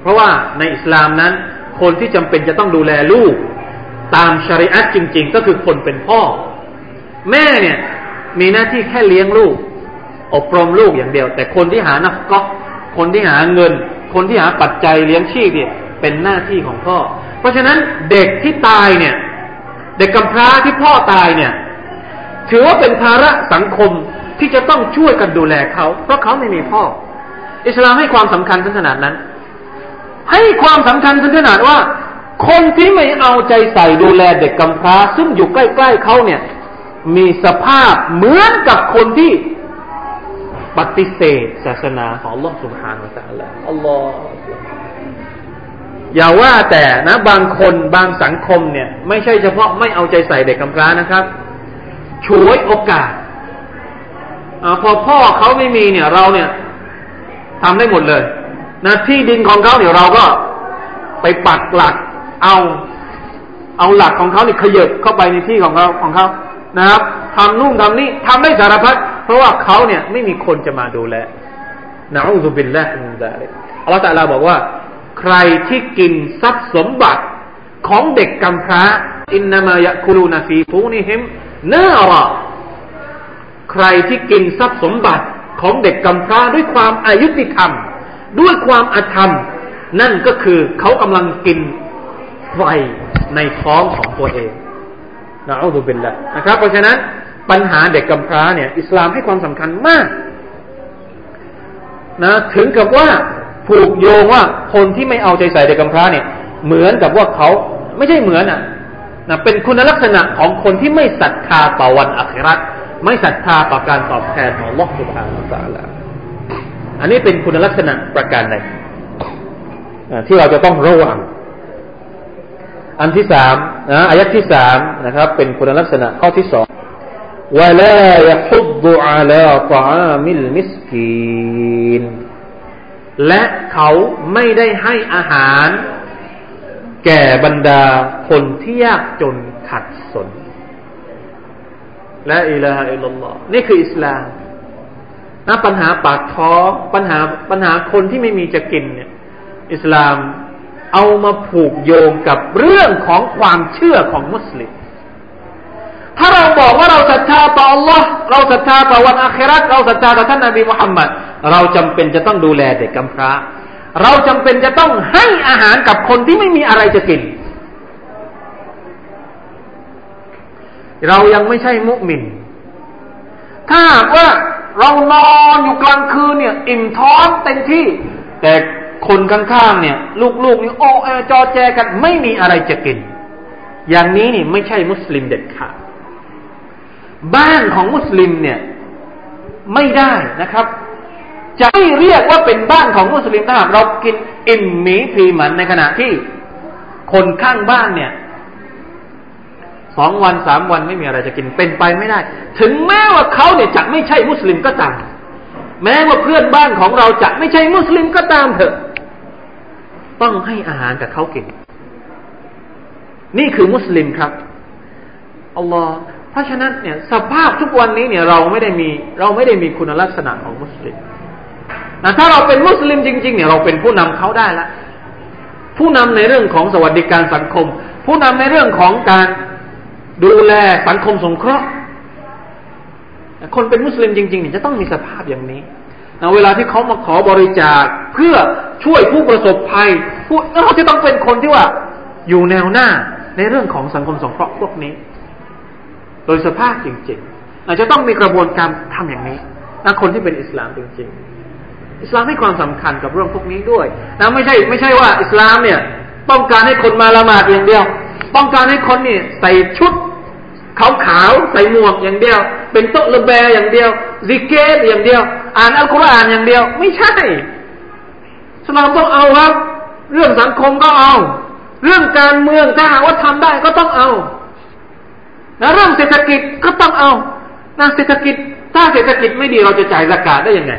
A: เพราะว่าในอิสลามนั้น คนที่จำเป็นจะต้องดูแลลูก ตามชริอะจริง ๆ ก็คือคนเป็นพ่อ แม่เนี่ยมีหน้าที่แค่เลี้ยงลูก อบรมลูกอย่างเดียว แต่คนที่หานักก็คนที่หาเงิน คนที่หาปัจจัยเลี้ยงชีพเนี่ยเป็นหน้าที่ของพ่อ เพราะฉะนั้นเด็กที่ตายเนี่ย เด็กกำพร้าที่พ่อตายเนี่ย ถือว่าเป็นภาระสังคม ที่จะต้องช่วยกันดูแลเขา เพราะเขาไม่มีพ่อ อิสลามให้ความสำคัญถึงขนาดนั้น ให้ความสำคัญถึงขนาดว่า คนที่ไม่เอาใจใส่ดูแลเด็กกำพร้า ซึ่งอยู่ใกล้ ๆเขาเนี่ย มีสภาพเหมือนกับคนที่ปฏิเสธศาสนาของอัลลอฮ์สุบฮานาสัลลอฮ์อัลลอฮ์อย่าว่าแต่นะบางคนบางสังคมเนี่ย ไม่ใช่เฉพาะไม่เอาใจใส่เด็กกำพร้านะครับฉวยโอกาส อพอพ่อเขาไม่มีเนี่ย เราเนี่ยทำได้หมดเลยนะที่ดินของเขาเนี่ยเราก็ไปปักหลัก เอา เอาหลักของเขาเนี่ยขยบเข้าไปในที่ของเขาของเขานะครับทำนู่นทำนี่ทำได้สารพัดเพราะว่าเขาเนี่ยไม่มีคนจะมาดูแลนะอูซุบิลละมินซาลิอัลลอฮฺตะลาบอกว่า ใครที่กินทรัพย์สมบัติของเด็กกำพร้าإنما يأكلون في بطونهم نارا ใครที่กินทรัพย์สมบัติของเด็กกำพร้าด้วยความอยุติธรรม ด้วยความอธรรม นั่นก็คือเขากำลังกินไฟในท้องของตัวเองنعوذ بالله นะครับ เพราะฉะนั้นปัญหาเด็กกำพร้าเนี่ยอิสลามให้ความสำคัญมากนะถึงกับว่าผูกโยงว่าคนที่ไม่เอาใจใส่เด็กกำพร้าเนี่ย เหมือนกับว่าเขาไม่ใช่เหมือนอะนะเป็นคุณลักษณะของคนที่ไม่ศรัทธาต่อวันอัครา ไม่ศรัทธาต่อการตอบแทนของลอสุภาอัลลอฮอันนี้เป็นคุณลักษณะประการหนึ่งที่เราจะต้องระวัง อันที่สามนะอายัดที่สามนะครับ เป็นคุณลักษณะข้อที่สองวะลายหุดอาลาตามิลมิสกีนและเขาไม่ได้ให้อาหาร แก่บรรดาคนที่ยากจนขัดสน ละอิลาฮะอิลลัลลอฮ์นี่คืออิสลามนะปัญหาปากท้องปัญหาปัญหาคนที่ไม่มีจะกินเนี่ย อิสลามเอามาผูกโยงกับเรื่องของความเชื่อของมุสลิม ถ้าเราบอกว่าเราศรัทธาต่อ Allah เราศรัทธาต่อวันอาคราเราศรัทธาต่อท่านนบีมุฮัมมัดเราจำเป็นจะต้องดูแลเด็กกำพร้า เราจำเป็นจะต้องให้อาหารกับคนที่ไม่มีอะไรจะกิน เรายังไม่ใช่มุมิน ถ้าว่าเรานอนอยู่กลางคืนเนี่ย อิ่มท้องเต็มที่ แต่คนข้างๆเนี่ย ลูกๆนี่โอ้เอจอแจกันไม่มีอะไรจะกิน อย่างนี้นี่ไม่ใช่มุสลิมเด็ดขาดบ้านของมุสลิมเนี่ยไม่ได้นะครับ จะไม่เรียกว่าเป็นบ้านของมุสลิมถ้าหากเรากินอิ่มหมีพีมันในขณะที่ คนข้างบ้านเนี่ย สองวันสามวันไม่มีอะไรจะกินเป็นไปไม่ได้ ถึงแม้ว่าเขาเนี่ยจะไม่ใช่มุสลิมก็ตาม แม้ว่าเพื่อนบ้านของเราจะไม่ใช่มุสลิมก็ตามเถอะ ต้องให้อาหารกับเขากิน นี่คือมุสลิมครับอัลลอฮ์เพราะฉะนั้นเนี่ยสภาพทุกวันนี้เนี่ยเราไม่ได้มีเราไม่ได้มีคุณลักษณะของมุสลิมนะถ้าเราเป็นมุสลิมจริง ๆ เนี่ยเราเป็นผู้นำเขาได้ละผู้นำในเรื่องของสวัสดิการสังคม ผู้นำในเรื่องของการ ดูแลสังคมสงเคราะห์คนเป็นมุสลิมจริงๆเนี่ยจะต้องมีสภาพอย่างนี้นะเวลาที่เขามาขอบริจาคเพื่อช่วยผู้ประสบภัยผู้เราจะต้องเป็นคนที่ว่า อยู่แนวหน้าในเรื่องของสังคมสงเคราะห์พวกนี้ โดยสภาพจริงๆอาจจะต้องมีกระบวนการทำอย่างนี้นะคนที่เป็นอิสลามจริง ๆ อิสลามให้ความสำคัญกับเรื่องพวกนี้ด้วยนะไม่ใช่ไม่ใช่ว่าอิสลามเนี่ย ต้องการให้คนมาละหมาดอย่างเดียว ต้องการให้คนนี่ใส่ชุด ขาวขาวใส่หมวกอย่างเดียว เป็นโต๊ะระแบอย่างเดียวซิกเกตอย่างเดียว อ่านอัลกุรอานอย่างเดียว ไม่ใช่สลามต้องเอาครับ เรื่องสังคมก็เอา เรื่องการเมืองถ้าหากว่าทำได้ก็ต้องเอานะเรื่องเศรษฐกิจก็ต้องเอานะเศรษฐกิจ ถ้าเศรษฐกิจไม่ดีเราจะจ่ายสกาดได้ยังไง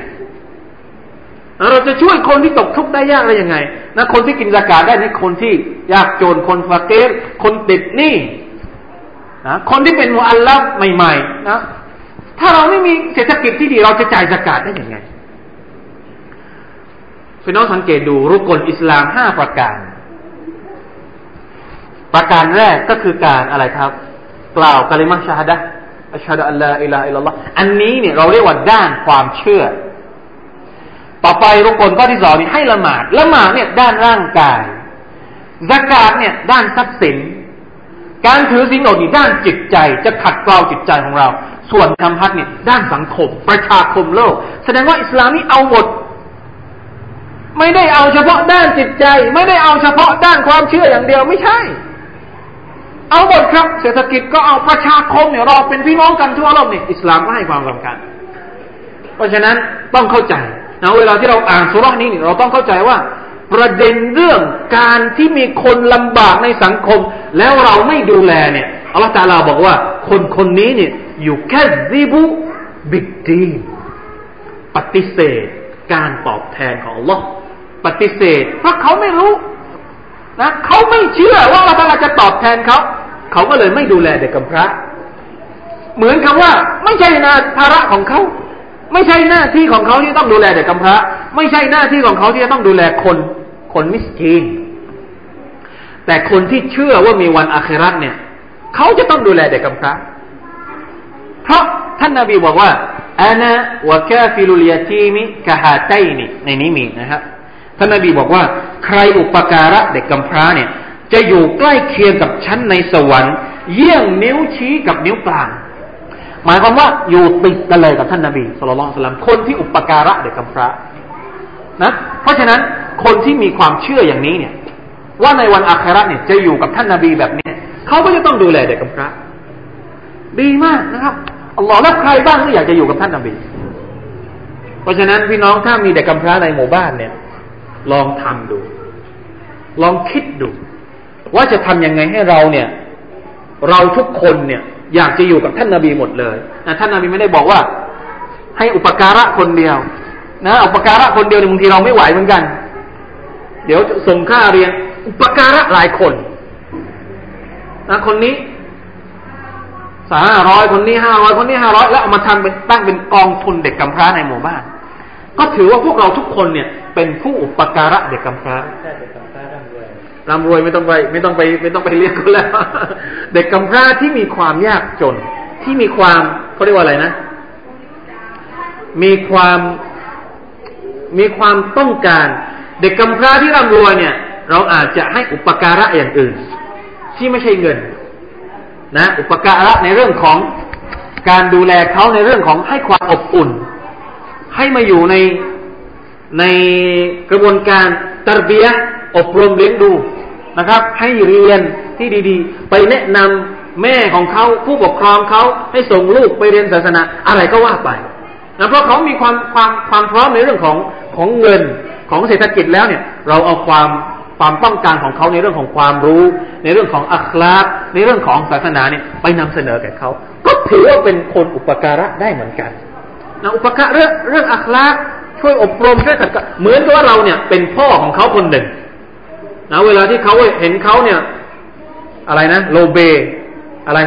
A: เราจะช่วยคนที่ตกทุกข์ได้ยากได้ยังไงนะคนที่กินสกาดได้นี่คนที่ยากจนคนฟาเกรคนติดหนี้ นะคนที่เป็นมุอัลลัฟใหม่ๆนะถ้าเราไม่มีเศรษฐกิจที่ดีเราจะจ่ายสกาดได้ยังไงพี่น้องสังเกตดูรุกลอิสลามห้าประการ ประการแรกก็คือการอะไรครับ กล่าวกะลิมัชาฮดะอัชฮะดะอัลลอฮฺอิลาอิลลัลอันนี้เนี่ยเราเรียกว่าด้านความเชื่อ ต่อไปรุกลข้อที่สองนี่ให้ละหมาดละหมาดเนี่ยด้านร่างกายสกาดเนี่ยด้านทรัพย์สิน การถือสินอดนี่ด้านจิตใจจะขัดเกลาจิตใจของเรา ส่วนคำพัดเนี่ยด้านสังคม ประชาคมโลก แสดงว่าอิสลามนี่เอาหมด ไม่ได้เอาเฉพาะด้านจิตใจ ไม่ได้เอาเฉพาะด้านความเชื่ออย่างเดียวไม่ใช่ เอาหมดครับ เศรษฐกิจก็เอาประชาคมเนี่ยเราเป็นพี่น้องกันทั่วโลกเนี่ยอิสลามก็ให้ความสำคัญเพราะฉะนั้นต้องเข้าใจนะเวลาที่เราอ่านสุรานี้เนี่ยเราต้องเข้าใจว่า ประเด็นเรื่องการที่มีคนลำบากในสังคม แล้วเราไม่ดูแลเนี่ยอัลลอฮฺตาลาบอกว่า คนคนนี้เนี่ยอยู่แค่ซิบุบิกดีปฏิเสธการตอบแทนของอัลลอฮ์ปฏิเสธ เพราะเขาไม่รู้นะเขาไม่เชื่อว่าอัลลอฮฺจะตอบแทนเขา เขาก็เลยไม่ดูแลเด็กกำพร้าเหมือนคำว่า ไม่ใช่นาภาระของเขาไม่ใช่หน้าที่ของเขาที่ต้องดูแลเด็กกำพร้า ไม่ใช่หน้าที่ของเขาที่จะต้องดูแลคน คนมิสกีน แต่คนที่เชื่อว่ามีวันอาคราตเนี่ย เขาจะต้องดูแลเด็กกำพร้า เพราะท่านนาบีบอกว่าأنا وكافل اليتيم كهاتين ในนี้มีนะครับท่านนาบีบอกว่า ใครอุปการะเด็กกำพร้าเนี่ย จะอยู่ใกล้เคียงกับฉันในสวรรค์ เยี่ยงนิ้วชี้กับนิ้วกลาง หมายความว่าอยู่ติดกันเลยกับท่านนาบี صلى الله عليه وسلم คนที่อุปการะเด็กกำพร้า นะเพราะฉะนั้นคนที่มีความเชื่ออย่างนี้เนี่ย ว่าในวันอาคราเนี่ยจะอยู่กับท่านนาบีแบบนี้เขาก็จะต้องดูแลเด็กกำพร้าดีมากนะครับอัลลอฮ์แล้วใครบ้างที่อยากจะอยู่กับท่านนาบี เพราะฉะนั้นพี่น้องถ้ามีเด็กกำพร้าในหมู่บ้านเนี่ย ลองทำดู ลองคิดดู ว่าจะทำยังไงให้เราเนี่ย เราทุกคนเนี่ย อยากจะอยู่กับท่านนาบีหมดเลยนะท่านนาบีไม่ได้บอกว่า ให้อุปการะคนเดียว นะอุปการะคนเดียวบางทีเราไม่ไหวเหมือนกัน เดี๋ยวส่งค่าเรียน อุปการะหลายคนนะคนนี้สามร้อยคนนี้ห้าร้อยคนนี้ห้าร้อยแล้วเอามาทำเป็นตั้งเป็นกองทุนเด็กกำพร้าในหมู่บ้าน ก็ถือว่าพวกเราทุกคนเนี่ยเป็นผู้อุปการะเด็กกำพร้า
B: แค่เด็กกำพร้าร่ำรวย
A: ร่ำรวยไม่ต้องไปไม่ต้องไปไม่ต้องไปเรียกเขาแล้ว เด็กกำพร้าที่มีความยากจน ที่มีความเขาเรียกว่าอะไรนะ มีความ มีความต้องการ เด็กกำพร้าที่ร่ำรวยเนี่ย เราอาจจะให้อุปการะอย่างอื่น ที่ไม่ใช่เงิน นะ อุปการะในเรื่องของการดูแลเขาในเรื่องของให้ความอบอุ่น ให้มาอยู่ในในกระบวนการตรเบียอบรมเลี้ยงดูนะครับ ให้เรียนที่ดีๆ ไปแนะนำแม่ของเขาผู้ปกครองเขาให้ส่งลูกไปเรียนศาสนาอะไรก็ว่าไป นะเพราะเขามีความความความพร้อมในเรื่องของของเงินของเศรษฐกิจแล้วเนี่ย เราเอาความความต้องการของเขาในเรื่องของความรู้ ในเรื่องของอัคลาในเรื่องของศาสนาเนี่ยไปนำเสนอแก่เขาก็ถือว่าเป็นคนอุปการะได้เหมือนกันนะอุปการะเรื่องเรื่องอัคลาช่วยอบรมช่วยสักเหมือนกับว่าเราเนี่ยเป็นพ่อของเขาคนหนึ่งนะเวลาที่เขาเห็นเขาเนี่ย อะไรนะ โลเบ อะไร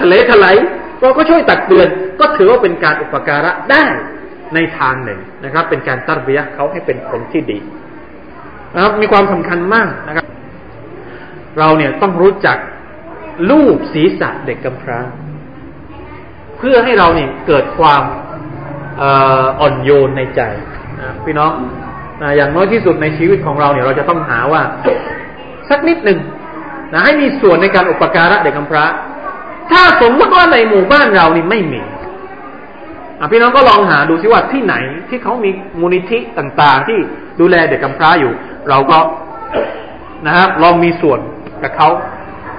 A: ทะเลทลาย เราก็ช่วยตักเตือน ก็ถือว่าเป็นการอุปการะได้ในทางหนึ่งนะครับ เป็นการตัดเบียเขาให้เป็นคนที่ดีนะครับมีความสำคัญมากนะครับ เราเนี่ยต้องรู้จักลูกศีรษะเด็กกำพร้า เพื่อให้เราเนี่ยเกิดความอ่อนโยนในใจนะพี่น้องนะอย่างน้อยที่สุดในชีวิตของเราเนี่ย เราจะต้องหาว่า สักนิดหนึ่งนะให้มีส่วนในการอุปการะเด็กกำพร้า ถ้าสมมติว่าในหมู่บ้านเรานี่ไม่มีพี่น้องก็ลองหาดูซิว่าที่ไหนที่เขามีมูลนิธิต่างๆ ที่ดูแลเด็กกำพร้าอยู่ เราก็นะครับลองมีส่วนกับเขา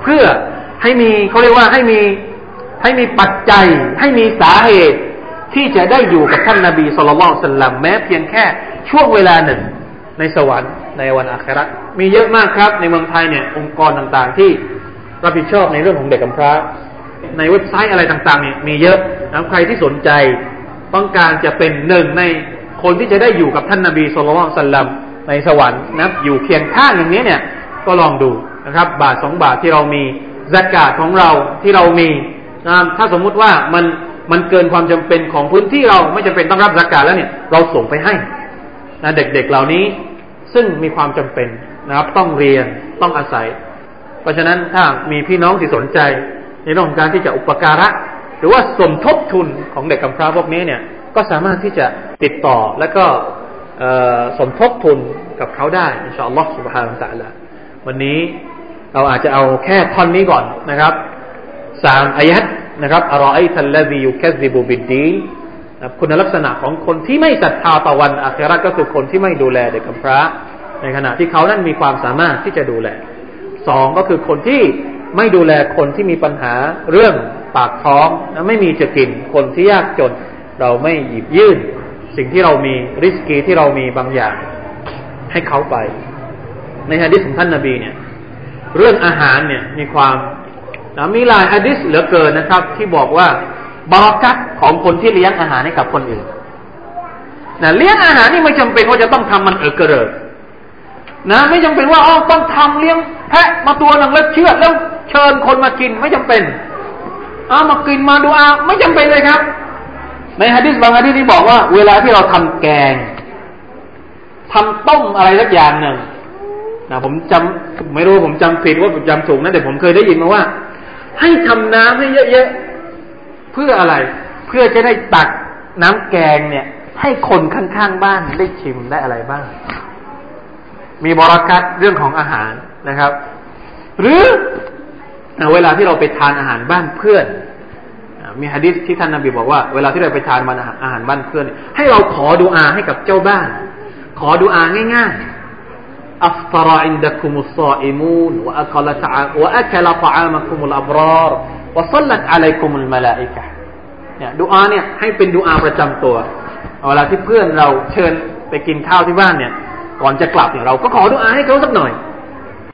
A: เพื่อให้มีเขาเรียกว่าให้มีให้มีปัจจัย ให้มีสาเหตุที่จะได้อยู่กับท่านนาบีสุลต่านสัลลัมแม้เพียงแค่ช่วงเวลาหนึ่งในสวรรค์ในวันอาครามีเยอะมากครับ ในเมืองไทยเนี่ยองค์กรต่างๆ ที่รับผิดชอบในเรื่องของเด็กกำพร้า ในเว็บไซต์อะไรต่างๆเนี่ยมีเยอะนะใครที่สนใจต้องการจะเป็นหนึ่งในคนที่จะได้อยู่กับท่านนาบีสุลต่านสัลลัมในสวรรค์นะอยู่เพียงข้างอย่างนี้เนี่ยก็ลองดูนะครับ บาทสองบาทที่เรามีสกาดของเราที่เรามีนะถ้าสมมุติว่ามันมันเกินความจำเป็นของพื้นที่เราไม่จำเป็นต้องรับสกาดแล้วเนี่ยเราส่งไปให้นะเด็กๆเหล่านี้ซึ่งมีความจำเป็นนะครับต้องเรียนต้องอาศัย เพราะฉะนั้นถ้ามีพี่น้องที่สนใจ ในเรื่องของการที่จะอุปการะ หรือว่าสมทบทุนของเด็กกำพร้าพวกนี้เนี่ยก็สามารถที่จะติดต่อแล้วก็สมทบทุนกับเขาได้อินชาอัลลอฮฺสุบฮานะตะละวันนี้เราอาจจะเอาแค่ท่อนนี้ก่อนนะครับสามอายัดนะครับอรอไอทัลลซียุคซิบูบิดดีนคุณลักษณะของคนที่ไม่ศรัทธาต่อวันอาคราก็คือคนที่ไม่ดูแลเด็กกำพร้า ในขณะที่เขานั้นมีความสามารถที่จะดูแลสองก็คือคนที่ ไม่ดูแลคนที่มีปัญหาเรื่องปากท้องและไม่มีจะกินคนที่ยากจน เราไม่หยิบยื่น สิ่งที่เรามีริสกีที่เรามีบางอย่าง ให้เขาไป ในฮะดิษของท่านนาบีเนี่ย เรื่องอาหารเนี่ยมีความนะมีหลายฮะดิษเหลือเกินนะครับ ที่บอกว่าบารักัตของคนที่เลี้ยงอาหารให้กับคนอื่นนะเลี้ยงอาหารนี่ไม่จำเป็นว่าจะต้องทำมันเออกระเริกนะไม่จำเป็นว่าอ๋อต้องทำเลี้ยงแพะมาตัวหนึ่งแล้วเชือดแล้ว เชิญคนมากินไม่จำเป็น เอามากินมาดูอาไม่จำเป็นเลยครับ ในฮะดิษบางฮะดิษที่บอกว่า เวลาที่เราทำแกงทำต้มอะไรสักอย่างหนึ่งนะผมจำไม่รู้ผมจำผิดว่าผมจำถูกนะแต่ผมเคยได้ยินมาว่า ให้ทำน้ำให้เยอะๆเพื่ออะไร เพื่อจะได้ตักน้ำแกงเนี่ย ให้คนข้างๆบ้านได้ชิมได้อะไรบ้าง มีบรากัดเรื่องของอาหารนะครับ หรือ เวลาที่เราไปทานอาหารบ้านเพื่อนมีฮะดิษที่ท่านนาบีบอกว่าเวลาที่เราไปทานมันอาหารบ้านเพื่อน ให้เราขอดูอาให้กับเจ้าบ้าน ขอดูอาง่ายๆأفطر عندكم الصائمون وأكل ط وأكل طعامكم الأبرار وصلت عليكم الملائكة เนี่ยดูอาเนี่ยให้เป็นดูอาประจำตัวเวลาที่เพื่อนเราเชิญไปกินข้าวที่บ้านเนี่ย ก่อนจะกลับเนี่ยเราก็ขอดูอาให้เขาสักหน่อย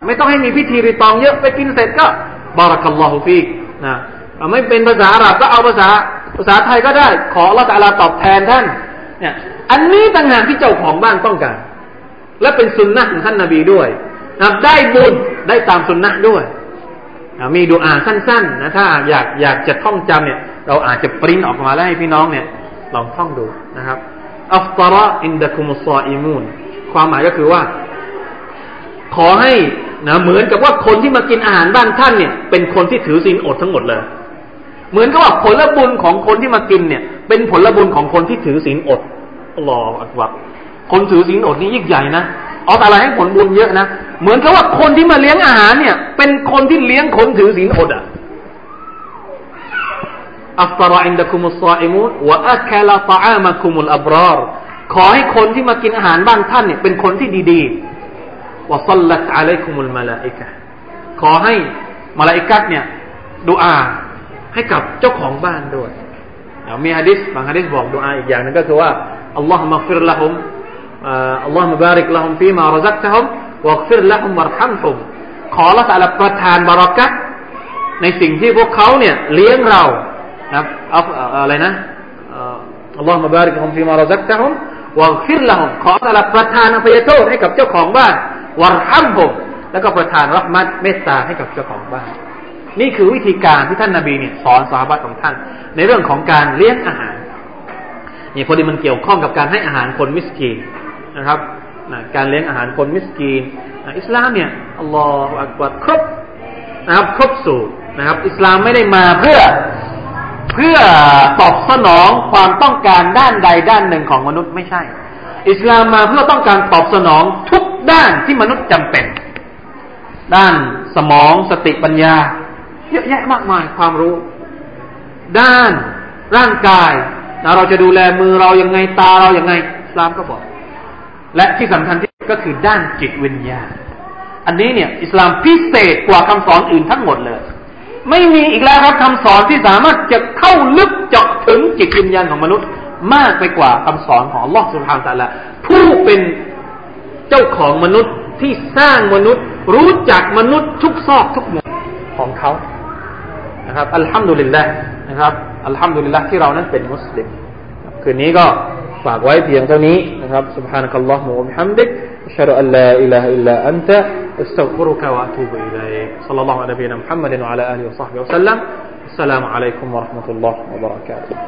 A: ไม่ต้องให้มีพิธีรีตองเยอะไปกินเสร็จก็ บารักัลลอฮุฟีกนะไม่เป็นภาษาอาหรับก็เอาภาษาภาษาไทยก็ได้ ขอละตาลาตอบแทนท่าน เนี่ย อันนี้ต่างหากที่เจ้าของบ้านต้องการ และเป็นสุนนะของท่านนาบีด้วยนะได้บุญได้ตามสุนนะด้วยมีดูอาสั้นๆนะถ้าอยากอยากจะท่องจำเนี่ย เราอาจจะปริ้นออกมาแล้วให้พี่น้องเนี่ยลองท่องดูนะครับอัฟตาระอินดะคุมุสซาอิมูนความหมายก็คือว่า ขอให้ นะเหมือนกับว่าคนที่มากินอาหารบ้านท่านเนี่ย เป็นคนที่ถือศีลอดทั้งหมดเลย เหมือนกับว่าผลบุญของคนที่มากินเนี่ย เป็นผลบุญของคนที่ถือศีลอดอัลลอฮฺอักบัรคนถือศีลอดนี่ยิ่งใหญ่นะเอาอะไรให้ผลบุญเยอะนะเหมือนกับว่าคนที่มาเลี้ยงอาหารเนี่ย เป็นคนที่เลี้ยงคนถือศีลอดอะأفطر عندكم الصائمون وأكل طعامكم الأبرار ขอให้คนที่มากินอาหารบ้านท่านเนี่ยเป็นคนที่ดีๆ وصلت عليكم الملائكة ขอให้มาลาอิกัตเนี่ยดูอาให้กับเจ้าของบ้านด้วยมีฮะดิษบางฮะดิษบอกดูอาอีกอย่างนึงก็คือว่าอัลลอฮฺมัฟิรละฮุมอัลลอฮฺมบาริกละฮุมฟีมารซักตะฮุมวักฟิรละฮุมวะรฮัมฮุมขอละสัลประทานบารักัตในสิ่งที่พวกเขาเนี่ยเลี้ยงเรานะครับอะไรนะอัลลอฮฺมบาริกละฮุมฟีมารซักตะฮุมวักฟิรละฮุมขอสัลประทานอภัยโทษให้กับเจ้าของบ้าน วรฮัมฮุมแล้วก็ประทานรักมัดเมตตาให้กับเจ้าของบ้าน นี่คือวิธีการที่ท่านนาบีเนี่ยสอนสาบะของท่าน ในเรื่องของการเลี้ยงอาหารนี่พอดีมันเกี่ยวข้องกับการให้อาหารคนมิสกีนนะครับนะการเลี้ยงอาหารคนมิสกีนนะอิสลามเนี่ยอัลลอฮฺอักบัรครบนะครับครบสูตรนะครับ อิสลามไม่ได้มาเพื่อเพื่อตอบสนองความต้องการด้านใดด้านหนึ่งของมนุษย์ไม่ใช่ อิสลามมาเพื่อต้องการตอบสนองทุก ด้านที่มนุษย์จำเป็น ด้านสมองสติปัญญา เยอะแยะมากมายความรู้ ด้านร่างกายนะเราจะดูแลมือเราอยังไงตาเราอย่างไงอิสลามก็บอก และที่สำคัญที่ก็คือด้านจิตวิญญาณอันนี้เนี่ย อิสลามพิเศษกว่าคำสอนอื่นทั้งหมดเลย ไม่มีอีกแล้วครับคำสอนที่สามารถจะเข้าลึกเจาะถึงจิตวิญญาณของมนุษย์ มากไปกว่าคำสอนของลอสุบฮานตะละผู้เป็น เจ้าของมนุษย์ที่สร้างมนุษย์ รู้จักมนุษย์ทุกซอกทุกมุมของเขานะครับอัลฮัมดุลิลละนะครับอัลฮัมดุลิลละที่เรานั้นเป็นมุสลิมคืนนี้ก็ฝากไว้เพียงเท่านี้นะครับ سبحانك اللهم وبحمدك أشهد أن لا إله إلا أنت أستغفرك وأتوب إليك صلى الله على نبينا محمد وعلى آله وصحبه وسلم السلام عليكم ورحمة الله وبركاته